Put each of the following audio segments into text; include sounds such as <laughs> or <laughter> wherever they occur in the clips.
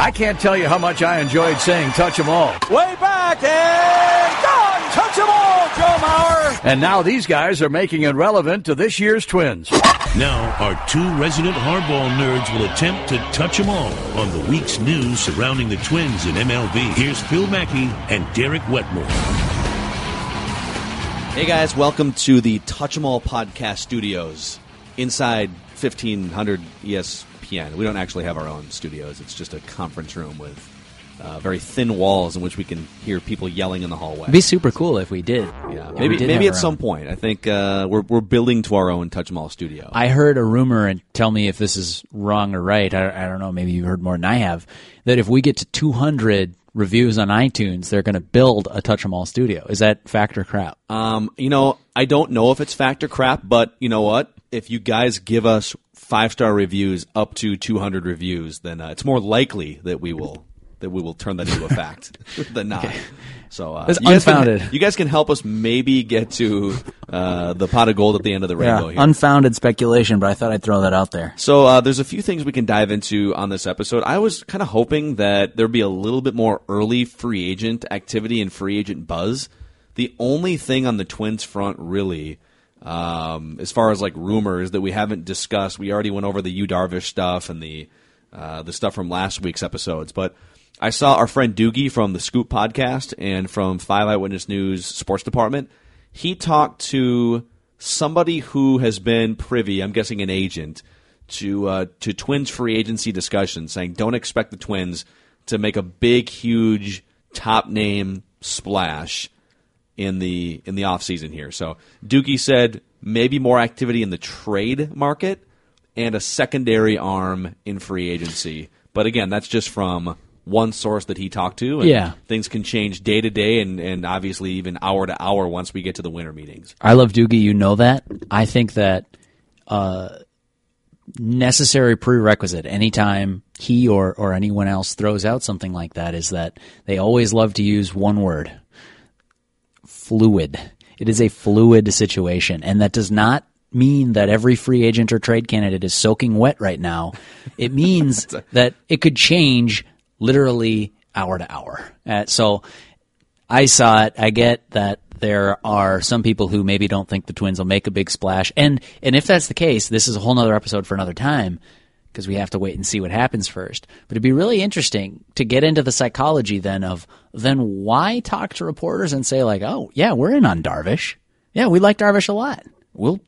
I can't tell you how much I enjoyed saying touch 'em all. Way back and gone. Touch 'em all, Joe Mauer. And now these guys are making it relevant to this year's Twins. Now, our two resident hardball nerds will attempt to touch them all on the week's news surrounding the Twins in MLB. Here's Phil Mackey and Derek Wetmore. Hey guys, welcome to the Touch 'em All podcast studios inside 1500 ESPN. We don't actually have our own studios. It's just a conference room with uh, very thin walls in which we can hear people yelling in the hallway. It'd be super cool if we did. yeah, maybe did maybe at some own. point. I think uh, we're we're building to our own Touch 'em All studio. I heard a rumor, and tell me if this is wrong or right. I, I don't know. Maybe you've heard more than I have. That if we get to 200 reviews on iTunes, they're going to build a Touch 'em All studio. Is that fact or crap? Um, you know, I don't know if it's fact or crap, but you know what? If you guys give us five star reviews up to 200 reviews, then uh, it's more likely that we will that we will turn that into a fact <laughs> than not. So uh, It's you guys can- unfounded. you guys can help us maybe get to uh, the pot of gold at the end of the rainbow. here. unfounded speculation, but I thought I'd throw that out there. So uh, there's a few things we can dive into on this episode. I was kind of hoping that there'd be a little bit more early free agent activity and free agent buzz. The only thing on the Twins front, really, um, as far as like rumors that we haven't discussed, we already went over the Yu Darvish stuff and the uh, the stuff from last week's episodes, but. I saw our friend Doogie from the Scoop podcast and from Five Eyewitness News Sports Department. He talked to somebody who has been privy, I'm guessing an agent, to uh, to Twins free agency discussions, saying don't expect the Twins to make a big, huge top name splash in the in the off season here. So Doogie said maybe more activity in the trade market and a secondary arm in free agency. But again, that's just from one source that he talked to. And Yeah. things can change day to day and, and obviously even hour to hour once we get to the winter meetings. I love Doogie. You know that. I think that uh, necessary prerequisite anytime he or, or anyone else throws out something like that is that they always love to use one word fluid. It is a fluid situation. And that does not mean that every free agent or trade candidate is soaking wet right now. It means <laughs> that it could change literally hour to hour. Uh, so I saw it. I get that there are some people who maybe don't think the Twins will make a big splash, and and if that's the case, this is a whole nother episode for another time because we have to wait and see what happens first. But it'd be really interesting to get into the psychology then of then why talk to reporters and say like, oh yeah, we're in on Darvish. Yeah, we like Darvish a lot. We'll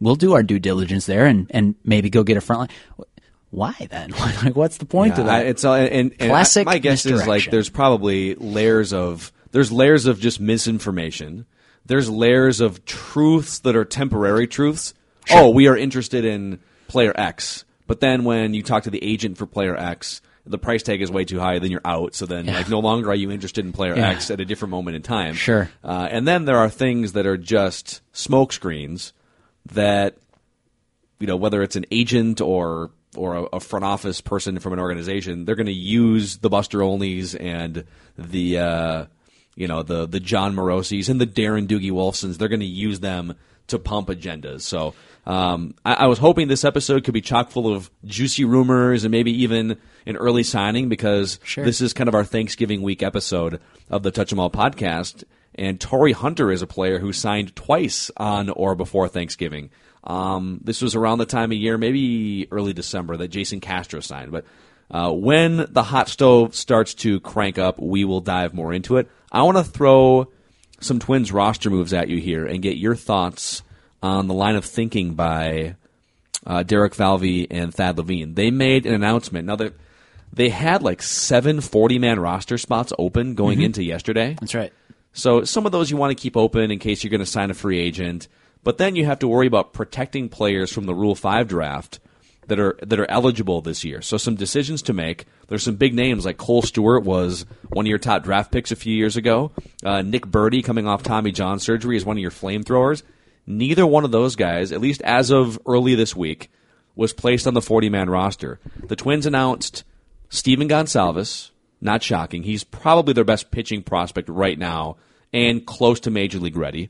we'll do our due diligence there and and maybe go get a front line. Why then? <laughs> like, what's the point Yeah, of that? I- it's all, and, and I- Classic my guess is like there's probably layers of there's layers of just misinformation. There's layers of truths that are temporary truths. Oh, we are interested in player X, but then when you talk to the agent for player X, the price tag is way too high. Then you're out. So then, like, no longer are you interested in player Yeah. X at a different moment in time. Sure. Uh, and then there are things that are just smoke screens that you know whether it's an agent or or a, a front office person from an organization, they're going to use the Buster Olneys and the uh, you know the the Jon Morosi's and the Darren Doogie Wolfsons. They're going to use them to pump agendas. So um, I, I was hoping this episode could be chock full of juicy rumors and maybe even an early signing because Sure. this is kind of our Thanksgiving week episode of the Touch 'Em All podcast. And Torii Hunter is a player who signed twice on or before Thanksgiving. Um, this was around the time of year, maybe early December, that Jason Castro signed. But uh, when the hot stove starts to crank up, we will dive more into it. I want to throw some Twins roster moves at you here and get your thoughts on the line of thinking by uh, Derek Falvey and Thad Levine. They made an announcement. Now, they they had like seven 40 man roster spots open going into yesterday. That's right. So some of those you want to keep open in case you're going to sign a free agent. But then you have to worry about protecting players from the Rule 5 draft that are that are eligible this year. So some decisions to make. There's some big names like Kohl Stewart was one of your top draft picks a few years ago. Uh, Nick Burdi coming off Tommy John surgery is one of your flamethrowers. Neither one of those guys, at least as of early this week, was placed on the 40 man roster. The Twins announced Stephen Gonsalves. Not shocking. He's probably their best pitching prospect right now and close to major league ready.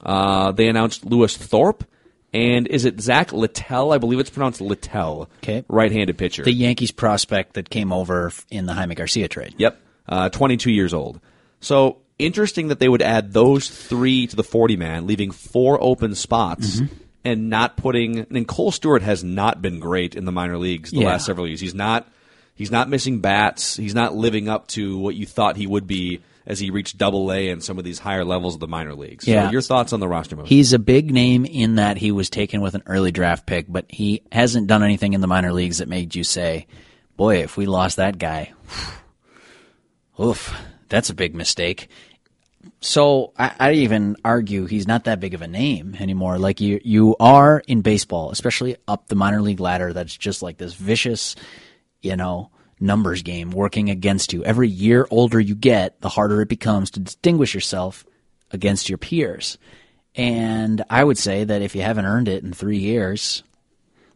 Uh, they announced Lewis Thorpe And is it Zach Littell? I believe it's pronounced Littell. Okay. Right-handed pitcher. The Yankees prospect that came over in the Jaime Garcia trade. Yep. Uh, 22 years old. So interesting that they would add those three to the 40 man, leaving four open spots Mm-hmm. and not putting. And Kohl Stewart has not been great in the minor leagues the Yeah. last several years. He's not. He's not missing bats. He's not living up to what you thought he would be as he reached Double A and some of these higher levels of the minor leagues. So Yeah. your thoughts on the roster move? He's a big name in that he was taken with an early draft pick, but he hasn't done anything in the minor leagues that made you say, boy, if we lost that guy, <sighs> oof, that's a big mistake. So I, I even argue he's not that big of a name anymore. Like you, you are in baseball, especially up the minor league ladder. That's just like this vicious, you know, numbers game working against you. Every year older you get, the harder it becomes to distinguish yourself against your peers. And I would say that if you haven't earned it in three years,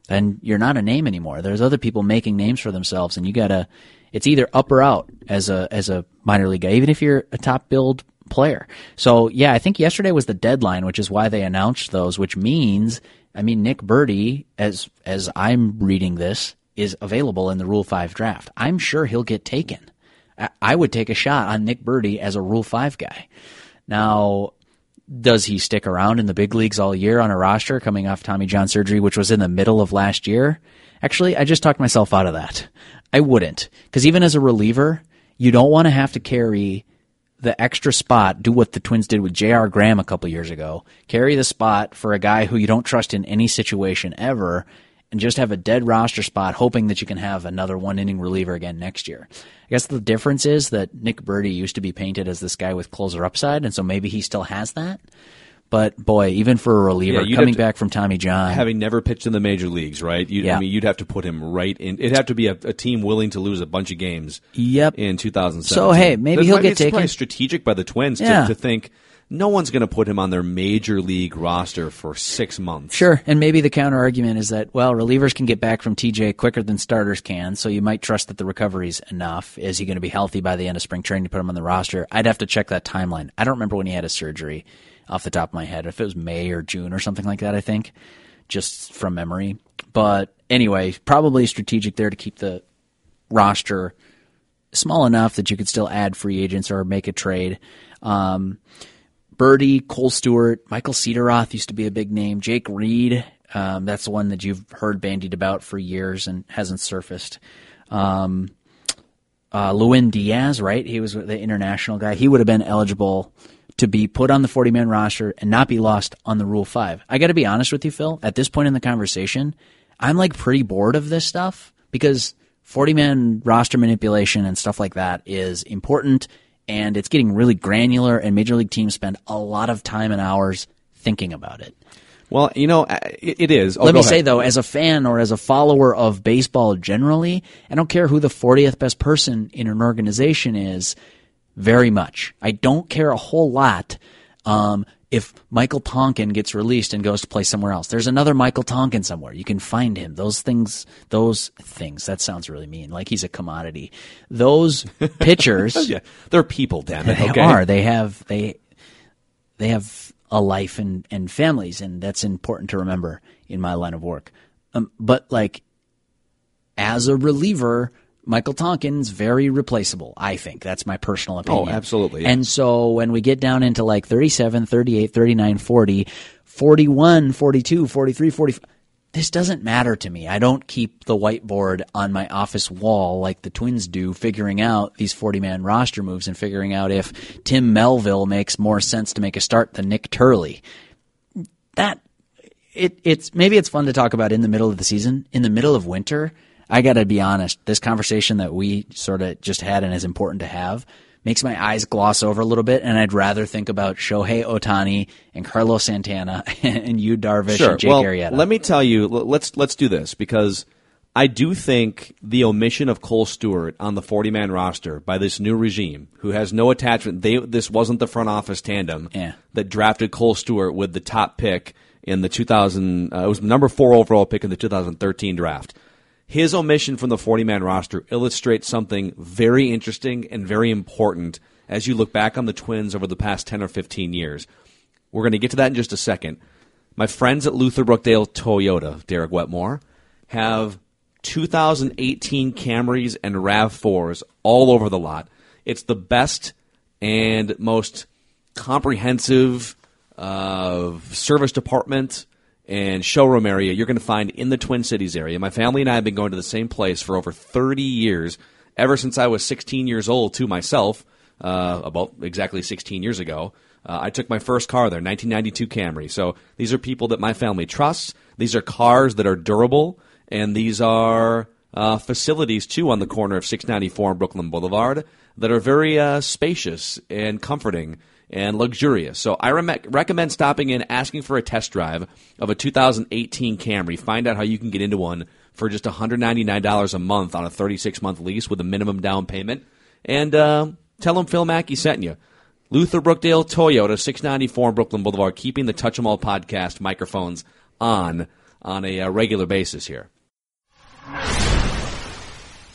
then you're not a name anymore. There's other people making names for themselves, and you gotta. It's either up or out as a as a minor league guy, even if you're a top billed player. So yeah, I think yesterday was the deadline, which is why they announced those. Which means, I mean, Nick Burdi, as as I'm reading this, is available in the Rule Five draft. I'm sure he'll get taken. I, I would take a shot on Nick Burdi as a Rule Five guy. Now, does he stick around in the big leagues all year on a roster coming off Tommy John surgery, which was in the middle of last year? Actually, I just talked myself out of that. I wouldn't. Because even as a reliever, you don't want to have to carry the extra spot, do what the Twins did with J.R. Graham a couple years ago. Carry the spot for a guy who you don't trust in any situation ever, and just have a dead roster spot, hoping that you can have another one inning reliever again next year. I guess the difference is that Nick Burdi used to be painted as this guy with closer upside, and so maybe he still has that. But boy, even for a reliever Yeah, coming to- back from Tommy John, Having never pitched in the major leagues, right? You, Yeah. I mean, you'd have to put him right in. It'd have to be a, a team willing to lose a bunch of games. Yep. In 2007. So, hey, maybe he'll get it's probably taken. strategic by the Twins Yeah. to, to think no one's going to put him on their major league roster for six months. Sure, and maybe the counter argument is that well, relievers can get back from TJ quicker than starters can, so you might trust that the recovery's enough. Is he going to be healthy by the end of spring training to put him on the roster? I'd have to check that timeline. I don't remember when he had his surgery off the top of my head. If it was May or June or something like that, I think, just from memory. But anyway, probably strategic there to keep the roster small enough that you could still add free agents or make a trade. Um, Burdi, Kohl Stewart, Michael Cederoth used to be a big name. Jake Reed, um, that's the one that you've heard bandied about for years and hasn't surfaced. Um, uh, Lewin Diaz, right? He was the international guy. He would have been eligible to be put on the 40 man roster and not be lost on the Rule 5. I got to be honest with you, Phil. At this point in the conversation, I'm like pretty bored of this stuff because 40 man roster manipulation and stuff like that is important and it's getting really granular, and major league teams spend a lot of time and hours thinking about it. Well, you know, it, it is. Oh, Let me ahead. say though, as a fan or as a follower of baseball generally, I don't care who the 40th best person in an organization is very much. I don't care a whole lot um, if Michael Tonkin gets released and goes to play somewhere else. There's another Michael Tonkin somewhere. You can find him. Those things, those things, that sounds really mean, like he's a commodity. Those <laughs> pitchers Yeah, they're people, damn it. they Okay. are. They have they they have a life and and families, and that's important to remember in my line of work. Um, but like as a reliever, Michael Tonkin's very replaceable. I think that's my personal oh, opinion. Oh, absolutely. And so when we get down into like 37, 38, 39, 40, 41, 42, 43, 45 this doesn't matter to me. I don't keep the whiteboard on my office wall like the Twins do, figuring out these 40 man roster moves and figuring out if Tim Melville makes more sense to make a start than Nik Turley. That it it's maybe it's fun to talk about in the middle of the season. In the middle of winter, I got to be honest, this conversation that we sort of just had and is important to have makes my eyes gloss over a little bit and I'd rather think about Shohei Ohtani and Carlos Santana <laughs> and Yu Darvish Sure. and Jake well, Arrieta. let me tell you. Let's let's do this because I do think the omission of Kohl Stewart on the 40 man roster by this new regime, who has no attachment. They this wasn't the front office tandem Yeah. that drafted Kohl Stewart with the top pick in the 2000. Uh, it was number four overall pick in the 2013 draft. His omission from the 40 man roster illustrates something very interesting and very important as you look back on the Twins over the past 10 or 15 years. We're going to get to that in just a second. My friends at Luther Brookdale Toyota, Derek Wetmore, have 2018 Camrys and RAV4s all over the lot. It's the best and most comprehensive uh, service department and showroom area you're going to find in the Twin Cities area. My family and I have been going to the same place for over 30 years, ever since I was 16 years old, to myself, uh, about exactly 16 years ago. Uh, I took my first car there, 1992 Camry. So these are people that my family trusts. These are cars that are durable, and these are uh, facilities too on the corner of 694 and Brooklyn Boulevard that are very uh, spacious and comforting and luxurious. So I re- recommend stopping in, asking for a test drive of a 2018 Camry. Find out how you can get into one for just $199 a month on a 36 month lease with a minimum down payment. And uh, tell them Phil Mackey sent you. Luther Brookdale Toyota, 694 Brooklyn Boulevard, keeping the Touch 'em All podcast microphones on on a uh, regular basis here.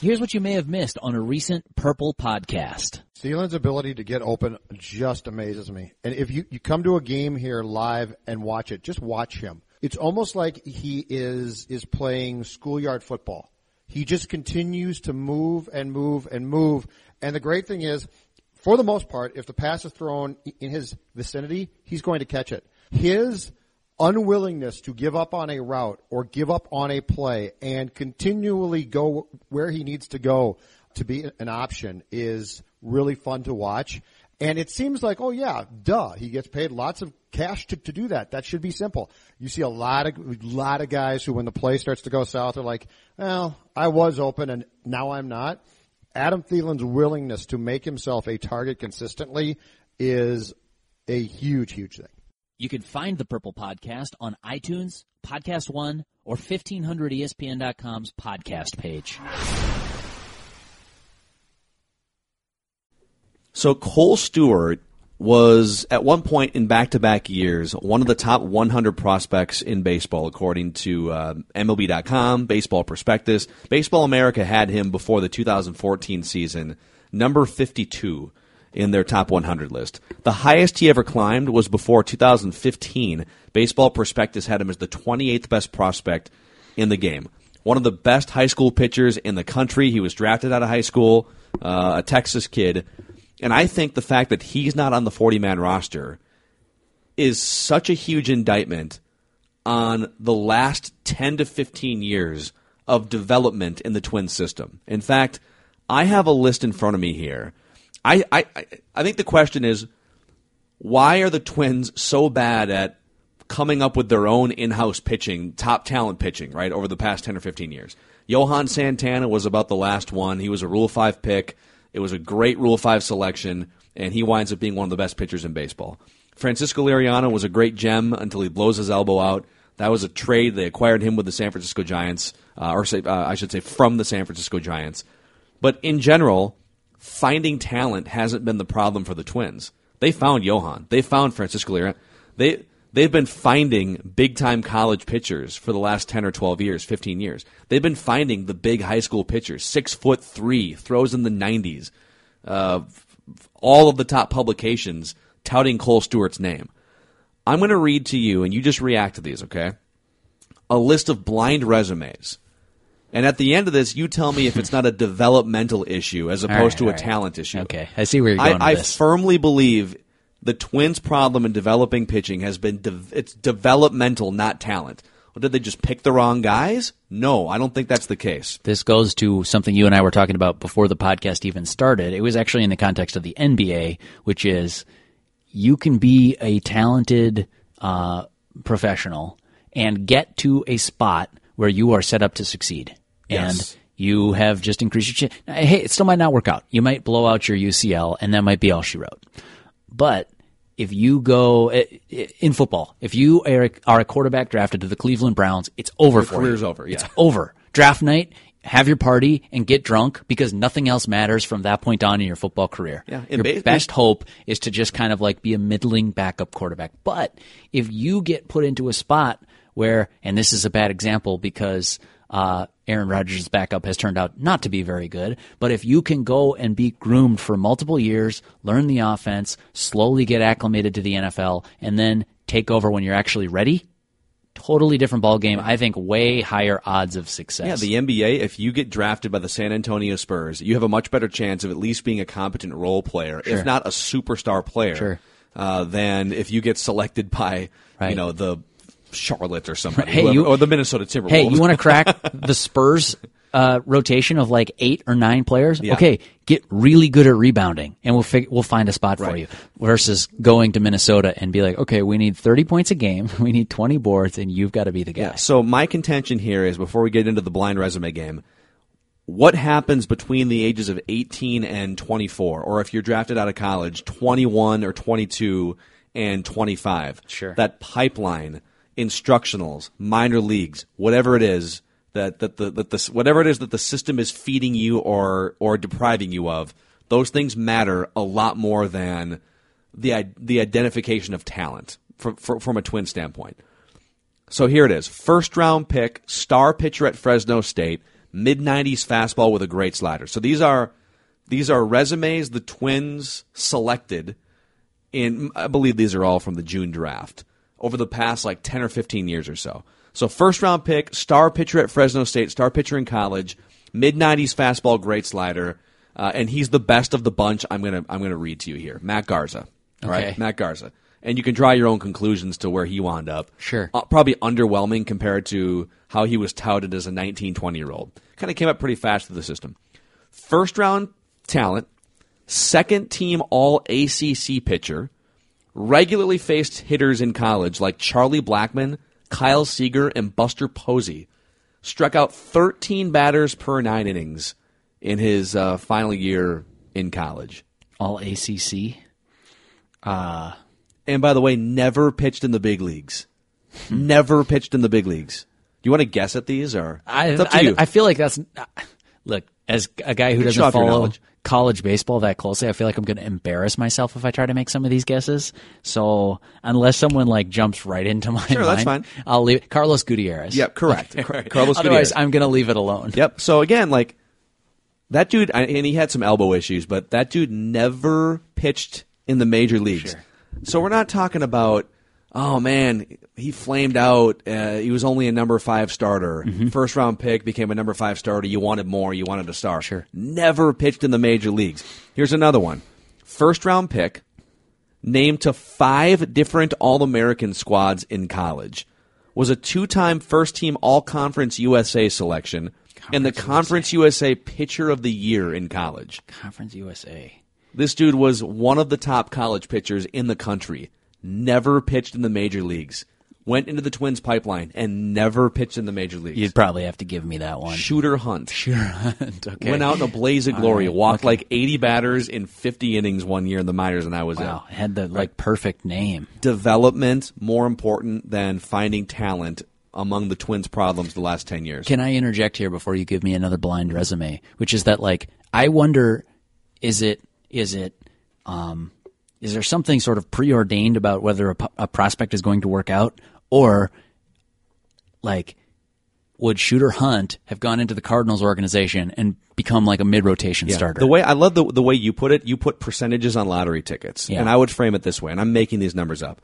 Here's what you may have missed on a recent Purple podcast. Thielen's ability to get open just amazes me. And if you, you come to a game here live and watch it, just watch him. It's almost like he is is playing schoolyard football. He just continues to move and move and move. And the great thing is, for the most part, if the pass is thrown in his vicinity, he's going to catch it. His unwillingness to give up on a route or give up on a play and continually go where he needs to go to be an option is really fun to watch. And it seems like, oh yeah, duh, he gets paid lots of cash to, to do that. That should be simple. You see a lot of, lot of guys who when the play starts to go south are like, well, I was open and now I'm not. Adam Thielen's willingness to make himself a target consistently is a huge, huge thing. You can find the Purple Podcast on iTunes, Podcast One, or 1500ESPN.com's podcast page. So Kohl Stewart was at one point in back-to-back years one of the top 100 prospects in baseball, according to uh, MLB.com, Baseball Prospectus. Baseball America had him before the 2014 season, number 52 in their top 100 list. The highest he ever climbed was before 2015. Baseball Prospectus had him as the 28th best prospect in the game. One of the best high school pitchers in the country. He was drafted out of high school, uh, a Texas kid. And I think the fact that he's not on the 40 man roster is such a huge indictment on the last 10 to 15 years of development in the twin system. In fact, I have a list in front of me here I, I, I think the question is why are the Twins so bad at coming up with their own in-house pitching, top talent pitching, right, over the past 10 or 15 years? Johan Santana was about the last one. He was a Rule 5 pick. It was a great Rule 5 selection, and he winds up being one of the best pitchers in baseball. Francisco Liriano was a great gem until he blows his elbow out. That was a trade. They acquired him with the San Francisco Giants, uh, or say, uh, I should say from the San Francisco Giants. But in general, finding talent hasn't been the problem for the Twins. They found Johan. They found Francisco Lira. They they've been finding big time college pitchers for the last ten or twelve years, fifteen years. They've been finding the big high school pitchers, six foot three, throws in the nineties. Uh, all of the top publications touting Kohl Stewart's name. I'm going to read to you, and you just react to these, okay? A list of blind resumes and at the end of this, you tell me if it's not a developmental issue as opposed right, to a right. talent issue. Okay, I see where you're going. I, I firmly believe the Twins' problem in developing pitching has been de- it's developmental, not talent. Well, did they just pick the wrong guys? No, I don't think that's the case. This goes to something you and I were talking about before the podcast even started. It was actually in the context of the NBA, which is you can be a talented uh, professional and get to a spot where you are set up to succeed and you have just increased your chance. Hey, it still might not work out. You might blow out your UCL, and that might be all she wrote. But if you go eh, eh, in football, if you are a quarterback drafted to the Cleveland Browns, it's over your for career's you. over. Yeah. It's over. Draft night, have your party and get drunk because nothing else matters from that point on in your football career. Yeah, your base- best hope is to just kind of like be a middling backup quarterback. But if you get put into a spot where, and this is a bad example because uh, Aaron Rodgers' backup has turned out not to be very good. But if you can go and be groomed for multiple years, learn the offense, slowly get acclimated to the NFL, and then take over when you're actually ready, totally different ball game. I think way higher odds of success. Yeah, the NBA, if you get drafted by the San Antonio Spurs, you have a much better chance of at least being a competent role player, Sure. if not a superstar player, Sure. uh, than if you get selected by, you know, the Charlotte or somebody, Hey, whoever- you- or the Minnesota Timberwolves. Hey, you want to crack <laughs> the Spurs uh, rotation of like eight or nine players? Yeah. Okay, get really good at rebounding, and we'll fig- we'll find a spot for you. Versus going to Minnesota and be like, okay, we need thirty points a game, <laughs> we need twenty boards, and you've got to be the guy. Yeah. So my contention here is before we get into the blind resume game, what happens between the ages of 18 and 24, or if you're drafted out of college, 21 or 22 and 25? Sure. That pipeline, instructionals, minor leagues, whatever it is that that the that the whatever it is that the system is feeding you or or depriving you of, those things matter a lot more than the the identification of talent from from a twin standpoint. So here it is. First round pick, star pitcher at Fresno State, mid 90s fastball with a great slider. So these are these are resumes the Twins selected in I believe these are all from the June draft over the past like 10 or 15 years or so. So first round pick, star pitcher at Fresno State, star pitcher in college, mid 90s fastball, great slider. Uh, and he's the best of the bunch. I'm gonna I'm gonna read to you here. Matt Garza, All right, Okay. Matt Garza, and you can draw your own conclusions to where he wound up. Sure. Uh, probably underwhelming compared to how he was touted as a 19, 20 year old. Kind of came up pretty fast through the system. First round talent, second team All ACC pitcher, regularly faced hitters in college like Charlie Blackmon, Kyle Seager, and Buster Posey. Struck out 13 batters per nine innings in his uh, final year in college. All ACC. And by the way, never pitched in the big leagues. never pitched in the big leagues. Do you want to guess at these or I, it's up to I, you? I feel like that's look as a guy who doesn't follow college baseball that closely. I feel like I'm going to embarrass myself if I try to make some of these guesses. So unless someone like jumps right into my Sure, mind, that's fine. I'll leave Carlos Gutierrez. Yep, correct. <laughs> Okay, right. Carlos Otherwise, Gutierrez. I'm going to leave it alone. Yep. So again, like that dude, and he had some elbow issues, but that dude never pitched in the major leagues. Sure. So we're not talking about, oh man, he flamed out. Uh, he was only a number five starter. First round pick became a number five starter. You wanted more. You wanted a star. Sure. Never pitched in the major leagues. Here's another one. First round pick, named to five different All American squads in college, was a two time first team All Conference USA selection, and the Conference USA Pitcher of the Year in college. Conference USA. This dude was one of the top college pitchers in the country, never pitched in the major leagues, went into the Twins pipeline, and never pitched in the major leagues. You'd probably have to give me that one. Shooter Hunt. Sure. <laughs> okay. Went out in a blaze of glory, right, walked okay. like 80 batters in 50 innings one year in the minors, and I was Wow, in. had the like perfect name. development more important than finding talent among the Twins' problems the last 10 years. Can I interject here before you give me another blind resume? Which is that like I wonder, is it is it um, is there something sort of preordained about whether a, a prospect is going to work out, or like would Shooter Hunt have gone into the Cardinals organization and become like a mid rotation starter? The way I love the the way you put it, you put percentages on lottery tickets, Yeah. and I would frame it this way, and I'm making these numbers up.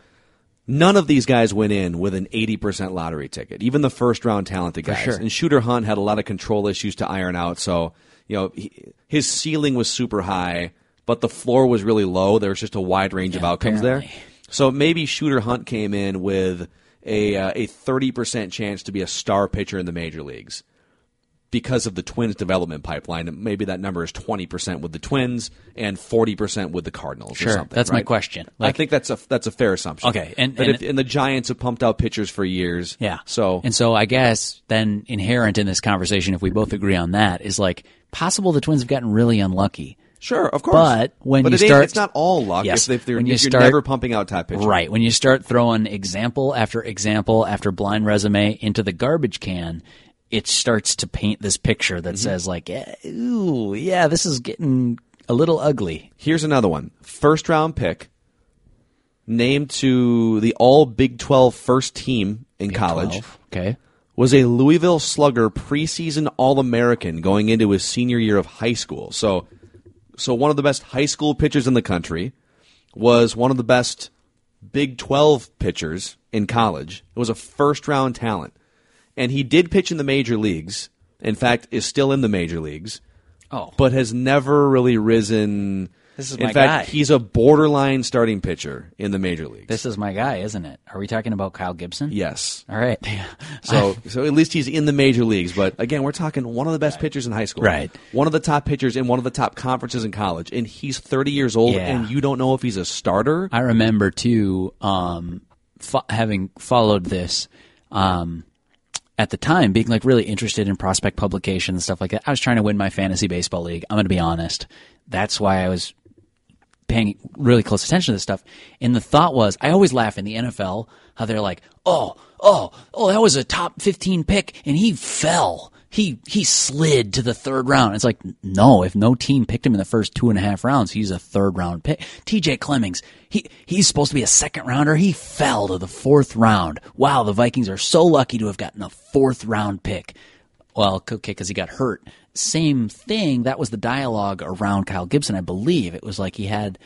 None of these guys went in with an 80% lottery ticket, even the first round talented guys. sure. And Shooter Hunt had a lot of control issues to iron out, so you know he, his ceiling was super high, but the floor was really low. There was just a wide range of Yeah, outcomes there. So maybe Shooter Hunt came in with a uh, a 30% chance to be a star pitcher in the major leagues because of the Twins development pipeline. Maybe that number is 20% with the Twins and 40% with the Cardinals or Sure, something. that's my right? question. I think that's a that's a fair assumption. Okay, and- and- if, and the Giants have pumped out pitchers for years. Yeah. So and so I guess then inherent in this conversation, if we both agree on that, is like possible the Twins have gotten really unlucky. Sure, of course. But when but you it start- it's not all luck. Yes, if, if they're, when you if you're start- never pumping out top pitchers. Right. When you start throwing example after example after blind resume into the garbage can, it starts to paint this picture that says like, eh, ooh, yeah, this is getting a little ugly. Here's another one: first round pick, named to the All Big 12 first team in college. 12. Okay. was a Louisville Slugger preseason All American going into his senior year of high school. So, so one of the best high school pitchers in the country was one of the best Big 12 pitchers in college. It was a first round talent. And he did pitch in the major leagues. In fact, is still in the major leagues, Oh, but has never really risen. This is in my fact, guy. he's a borderline starting pitcher in the major leagues. this is my guy, isn't it? Are we talking about Kyle Gibson? yes. All right. <laughs> So, so at least he's in the major leagues. But again, we're talking one of the best pitchers in high school. Right. One of the top pitchers in one of the top conferences in college. And he's 30 years old, Yeah. and you don't know if he's a starter. I remember too, um, fo- having followed this, um, at the time being like really interested in prospect publication and stuff like that. I was trying to win my fantasy baseball league. I'm going to be honest. That's why I was paying really close attention to this stuff. And the thought was, I always laugh in the NFL how they're like, oh, oh, oh, that was a top 15 pick and he fell. He, he slid to the third round. It's like, no, if no team picked him in the first two and a half rounds, he's a third round pick. TJ Clemmings, he, he's supposed to be a second rounder. He fell to the fourth round. Wow. The Vikings are so lucky to have gotten a fourth round pick. Well, okay, because he got hurt. Same thing. That was the dialogue around Kyle Gibson, I believe. It was like he had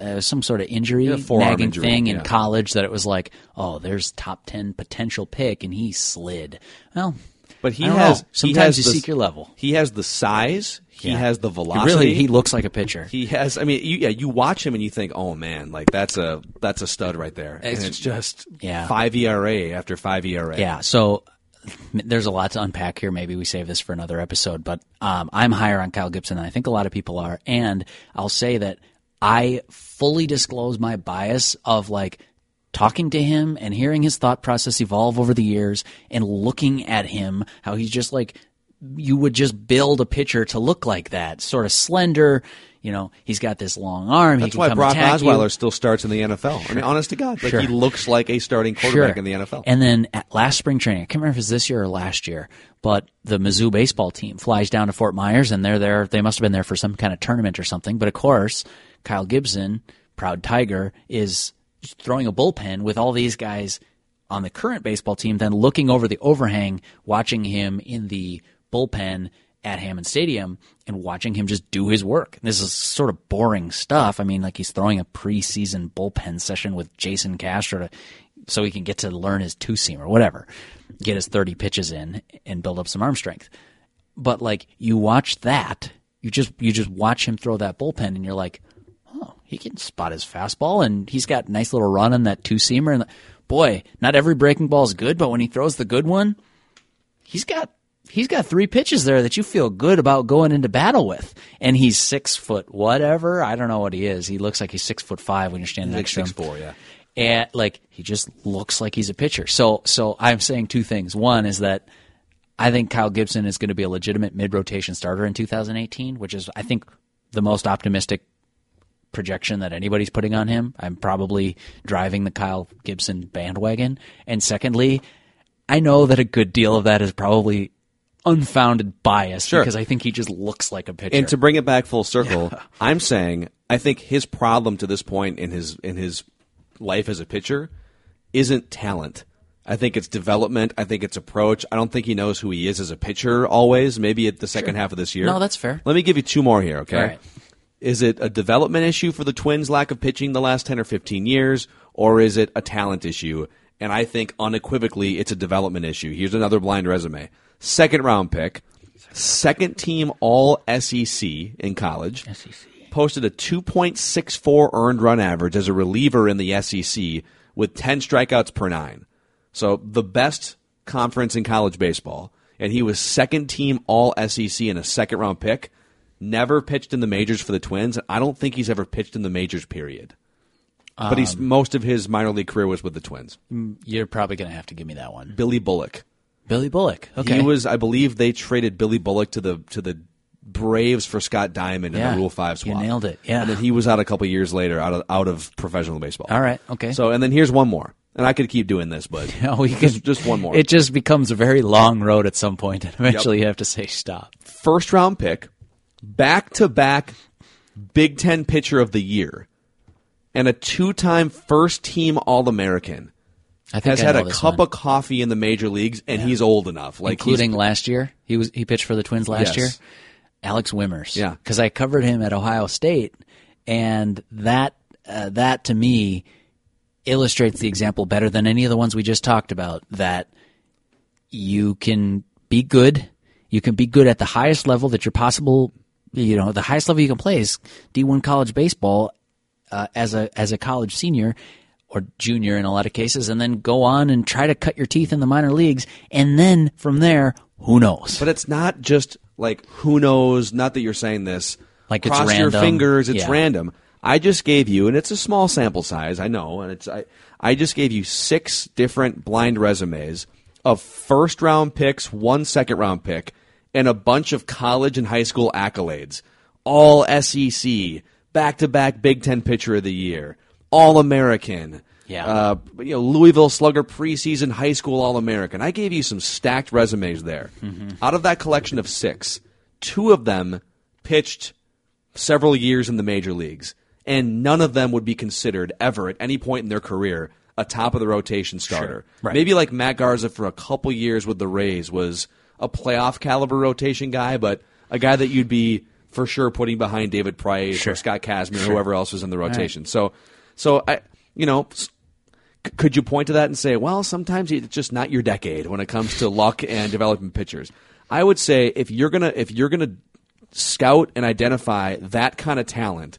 uh, some sort of injury, Yeah, nagging injury, thing in yeah. college that it was like, oh, there's top ten potential pick, and he slid. Well, But he has. know. he Sometimes has you the- seek your level. He has the size. He Yeah. has the He velocity. really, he looks like a pitcher. He has. I mean, you, yeah. You watch him and you think, "Oh man, like that's a that's a stud right there." And It's- it's just yeah. five ERA after five ERA. Yeah. So there's a lot to unpack here. Maybe we save this for another episode. But um, I'm higher on Kyle Gibson than I think a lot of people are. And I'll say that I fully disclose my bias of like talking to him and hearing his thought process evolve over the years and looking at him, how he's just like, you would just build a pitcher to look like that, sort of slender. You know, he's got this long arm. he That's can why come Brock attack you. Osweiler still starts in the NFL. I mean, honest to God, like Sure. he looks like a starting quarterback in the NFL. And then at last spring training, I can't remember if it was this year or last year, but the Mizzou baseball team flies down to Fort Myers and they're there. They must have been there for some kind of tournament or something. But of course, Kyle Gibson, proud Tiger, is throwing a bullpen with all these guys on the current baseball team, then looking over the overhang, watching him in the bullpen at Hammond Stadium and watching him just do his work. This is sort of boring stuff. I mean, like he's throwing a preseason bullpen session with Jason Castro to, so he can get to learn his two seam or whatever, get his 30 pitches in and build up some arm strength. But like you watch that, you just you just watch him throw that bullpen and you're like, oh, he can spot his fastball and he's got nice little run on that two seamer. And boy, not every breaking ball is good, but when he throws the good one, he's got he's got three pitches there that you feel good about going into battle with. And he's six foot whatever. I don't know what he is. He looks like he's six foot five when you're standing Like next to him. six four, yeah. And like he just looks like he's a pitcher. So so I'm saying two things. One is that I think Kyle Gibson is going to be a legitimate mid rotation starter in 2018, which is I think the most optimistic projection that anybody's putting on him. I'm probably driving the Kyle Gibson bandwagon. And secondly, I know that a good deal of that is probably unfounded bias Sure. because I think he just looks like a pitcher. And to bring it back full circle, <laughs> I'm saying I think his problem to this point in his in his life as a pitcher isn't talent. I think it's development. I think it's approach. I don't think he knows who he is as a pitcher always. Maybe at the second half of this year. No, that's fair. Let me give you two more here, okay? Right. Is it a development issue for the Twins' lack of pitching the last 10 or 15 years, or is it a talent issue? And I think unequivocally it's a development issue. Here's another blind resume. Second round pick, second team all SEC in college, posted a 2.64 earned run average as a reliever in the SEC with 10 strikeouts per nine. So the best conference in college baseball. And he was second team all SEC in a second round pick. Never pitched in the majors for the Twins. I don't think he's ever pitched in the majors, period. but he's um, most of his minor league career was with the Twins. Mm, you're probably going to have to give me that one. Billy Bullock. Billy Bullock. Okay. He was, I believe, they traded Billy Bullock to the to the Braves for Scott Diamond in the Rule Five you swap. nailed it. Yeah. and then he was out a couple years later, out of out of professional baseball. All right, okay. So, and then here's one more, and I could keep doing this, but <laughs> No, we just, could- just one more. It just becomes a very long road at some point, and eventually you have to say stop. first round pick, back to back Big Ten pitcher of the year, and a two time first team All American. I think Has I had a cup one. of coffee in the major leagues, and he's old enough, like including last year. He was he pitched for the Twins Yes. last year. Alex Wimmers. Yeah. because I covered him at Ohio State, and that uh, that to me illustrates the example better than any of the ones we just talked about that you can be good. You can be good at the highest level that you're possible. You know, the highest level you can play is D1 college baseball uh, as a as a college senior or junior in a lot of cases, and then go on and try to cut your teeth in the minor leagues, and then from there, who knows? But it's not just like who knows. Not that you're saying this. Like it's cross your fingers. It's Yeah. random. I just gave you, and it's a small sample size. I know, and it's I. I just gave you six different blind resumes of first round picks, one second round pick, and a bunch of college and high school accolades. All SEC, back to back Big Ten Pitcher of the Year, All American. Yeah. Uh, you know, Louisville Slugger preseason high school All American. I gave you some stacked resumes there. Out of that collection of six, two of them pitched several years in the major leagues, and none of them would be considered ever at any point in their career a top of the rotation starter. Right. Maybe like Matt Garza for a couple years with the Rays was a playoff caliber rotation guy, but a guy that you'd be for sure putting behind David Price Sure. or Scott Kazmir, or whoever else was in the rotation. So, so I, you know. Could you point to that and say, well, sometimes it's just not your decade when it comes to luck and developing pitchers? I would say if you're gonna if you're gonna scout and identify that kind of talent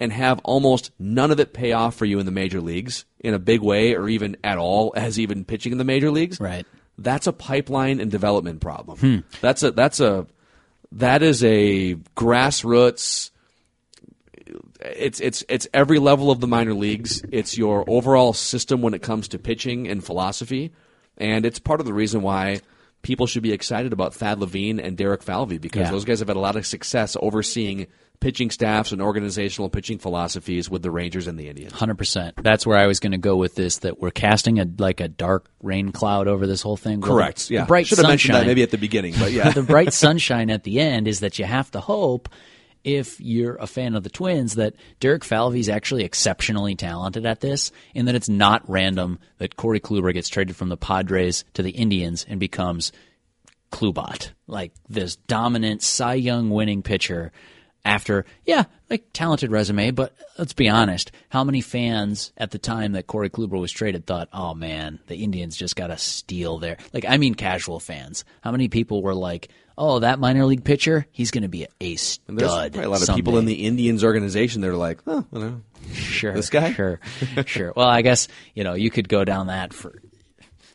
and have almost none of it pay off for you in the major leagues in a big way or even at all as even pitching in the major leagues Right. that's a pipeline and development problem hmm. that's a that's a that is a grassroots it's it's it's every level of the minor leagues. It's your overall system when it comes to pitching and philosophy, and it's part of the reason why people should be excited about Thad Levine and Derek Falvey because Yeah. those guys have had a lot of success overseeing pitching staffs and organizational pitching philosophies with the Rangers and the Indians. Hundred percent. That's where I was going to go with this. That we're casting a like a dark rain cloud over this whole thing. Well, Correct. the Yeah, bright should have mentioned that maybe at the beginning, but yeah. <laughs> the bright sunshine at the end is that you have to hope, if you're a fan of the Twins, that Derek Falvey's actually exceptionally talented at this, and that it's not random that Corey Kluber gets traded from the Padres to the Indians and becomes Klubot, like this dominant Cy Young winning pitcher. After, yeah, like talented resume, but let's be honest. How many fans at the time that Corey Kluber was traded thought, "Oh man, the Indians just got a steal there"? Like, I mean, casual fans. How many people were like, "Oh, that minor league pitcher, he's going to be an a stud." There's probably a lot of people in the Indians organization. that are like, oh, you know, sure this guy? Sure, sure. Well, I guess you know you could go down that for.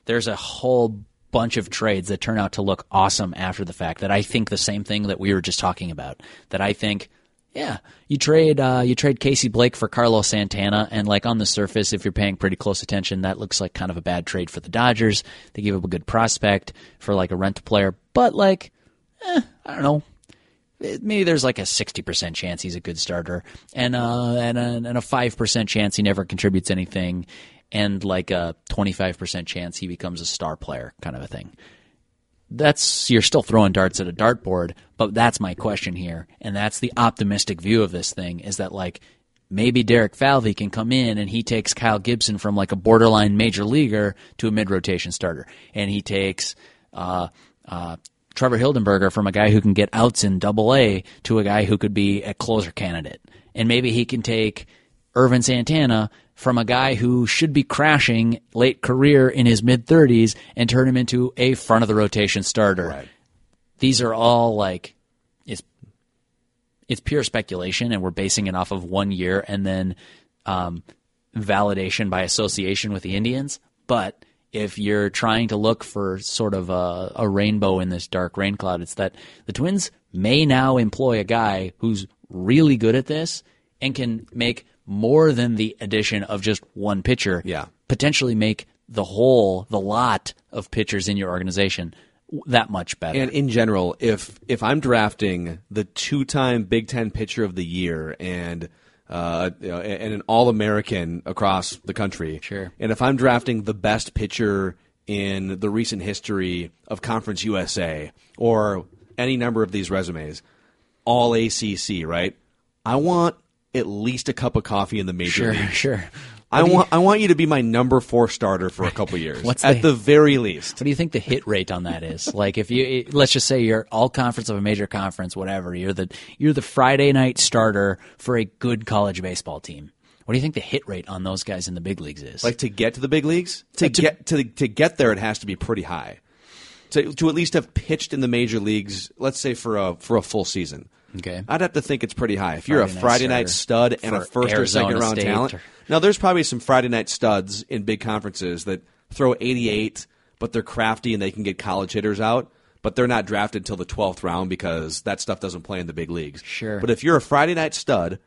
There's a whole bunch of trades that turn out to look awesome after the fact. That I think the same thing that we were just talking about. That I think, yeah, you trade uh, you trade Casey Blake for Carlos Santana, and like on the surface, if you're paying pretty close attention, that looks like kind of a bad trade for the Dodgers. They give up a good prospect for like a rent player, but like, eh, I don't know maybe there's like a 60% chance he's a good starter and uh and a, and a 5% chance he never contributes anything and like a 25% chance he becomes a star player kind of a thing. That's you're still throwing darts at a dartboard but that's my question here. And that's the optimistic view of this thing is that like maybe Derek Falvey can come in and he takes Kyle Gibson from like a borderline major leaguer to a mid rotation starter. And he takes uh uh Trevor Hildenberger from a guy who can get outs in double A to a guy who could be a closer candidate. And maybe he can take Ervin Santana from a guy who should be crashing late career in his mid 30s and turn him into a front of the rotation starter. Right. These are all like it's it's pure speculation and we're basing it off of one year and then um, validation by association with the Indians. But if you're trying to look for sort of a, a rainbow in this dark rain cloud, it's that the Twins may now employ a guy who's really good at this and can make more than the addition of just one pitcher. Yeah. Potentially make the whole, the lot of pitchers in your organization that much better. And in general, if if I'm drafting the two-time Big Ten Pitcher of the Year and uh, you know, and an All-American across the country, Sure. and if I'm drafting the best pitcher in the recent history of Conference USA or any number of these resumes, All ACC, right? I want at least a cup of coffee in the major sure, league. sure. I want I want you to be my number four starter for a couple years, What's at the- the very least. What do you think the hit rate on that is? <laughs> Like if you let's just say you're all conference of a major conference, whatever. You're the you're the Friday night starter for a good college baseball team. What do you think the hit rate on those guys in the big leagues is? Like to get to the big leagues, to, to- get to to get there, it has to be pretty high. To to at least have pitched in the major leagues, let's say for a for a full season. Okay. I'd have to think it's pretty high. If you're a Friday night Friday night stud and a first or second round State talent. or- Now, there's probably some Friday night studs in big conferences that throw 88, but they're crafty and they can get college hitters out. But they're not drafted until the 12th round because that stuff doesn't play in the big leagues. Sure. But if you're a Friday night stud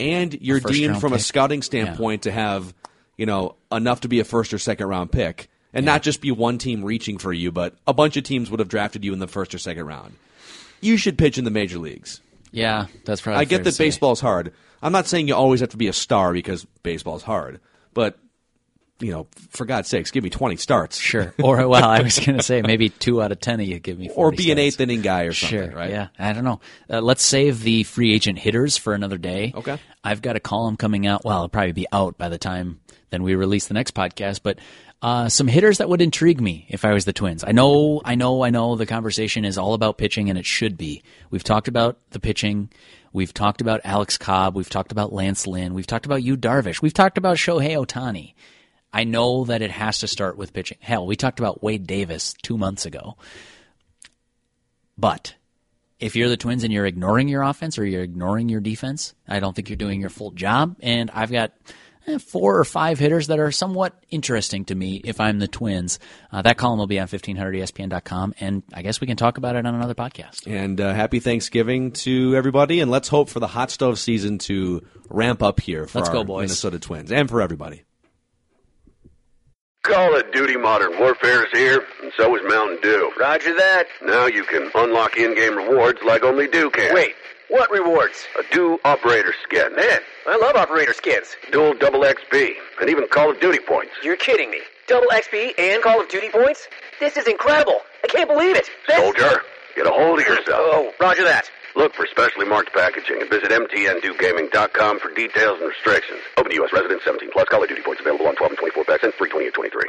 and you're deemed from a scouting standpoint to have, you know, enough to be a first or second round pick and not just be one team reaching for you, but a bunch of teams would have drafted you in the first or second round. You should pitch in the major leagues. Yeah, that's probably. I get that baseball's hard. I'm not saying you always have to be a star because baseball's hard, but you know, for God's sakes, give me 20 starts. Sure. Or well, I was going to say maybe two out of ten of you give me. 40 Or be an eighth inning guy or something, Sure. right? Yeah. I don't know. Uh, let's save the free agent hitters for another day. Okay. I've got a column coming out. Well, it'll probably be out by the time then we release the next podcast. But uh, some hitters that would intrigue me if I was the Twins. I know, I know, I know. The conversation is all about pitching, and it should be. We've talked about the pitching. We've talked about Alex Cobb. We've talked about Lance Lynn. We've talked about Yu Darvish. We've talked about Shohei Ohtani. I know that it has to start with pitching. Hell, we talked about Wade Davis two months ago. But if you're the Twins and you're ignoring your offense or you're ignoring your defense, I don't think you're doing your full job. And I've got four or five hitters that are somewhat interesting to me if I'm the Twins. Uh, that column will be on 1500ESPN.com, and I guess we can talk about it on another podcast. And uh, happy Thanksgiving to everybody, and let's hope for the hot stove season to ramp up here for Let's our go, boys. Minnesota Twins and for everybody. Call of Duty Modern Warfare is here, and so is Mountain Dew. Roger that. Now you can unlock in-game rewards like only Dew can. Wait, what rewards? A Dew Operator Skin. Man, I love operator skins. Dual double XP, and even Call of Duty points. You're kidding me. Double XP and Call of Duty points? This is incredible. I can't believe it. This- Soldier, get a hold of yourself. Oh, roger that. Look for specially marked packaging and visit mtndewgaming.com for details and restrictions. Open to U.S. residents 17 plus. Call of Duty points available on 12 and 24 packs and free 28 23.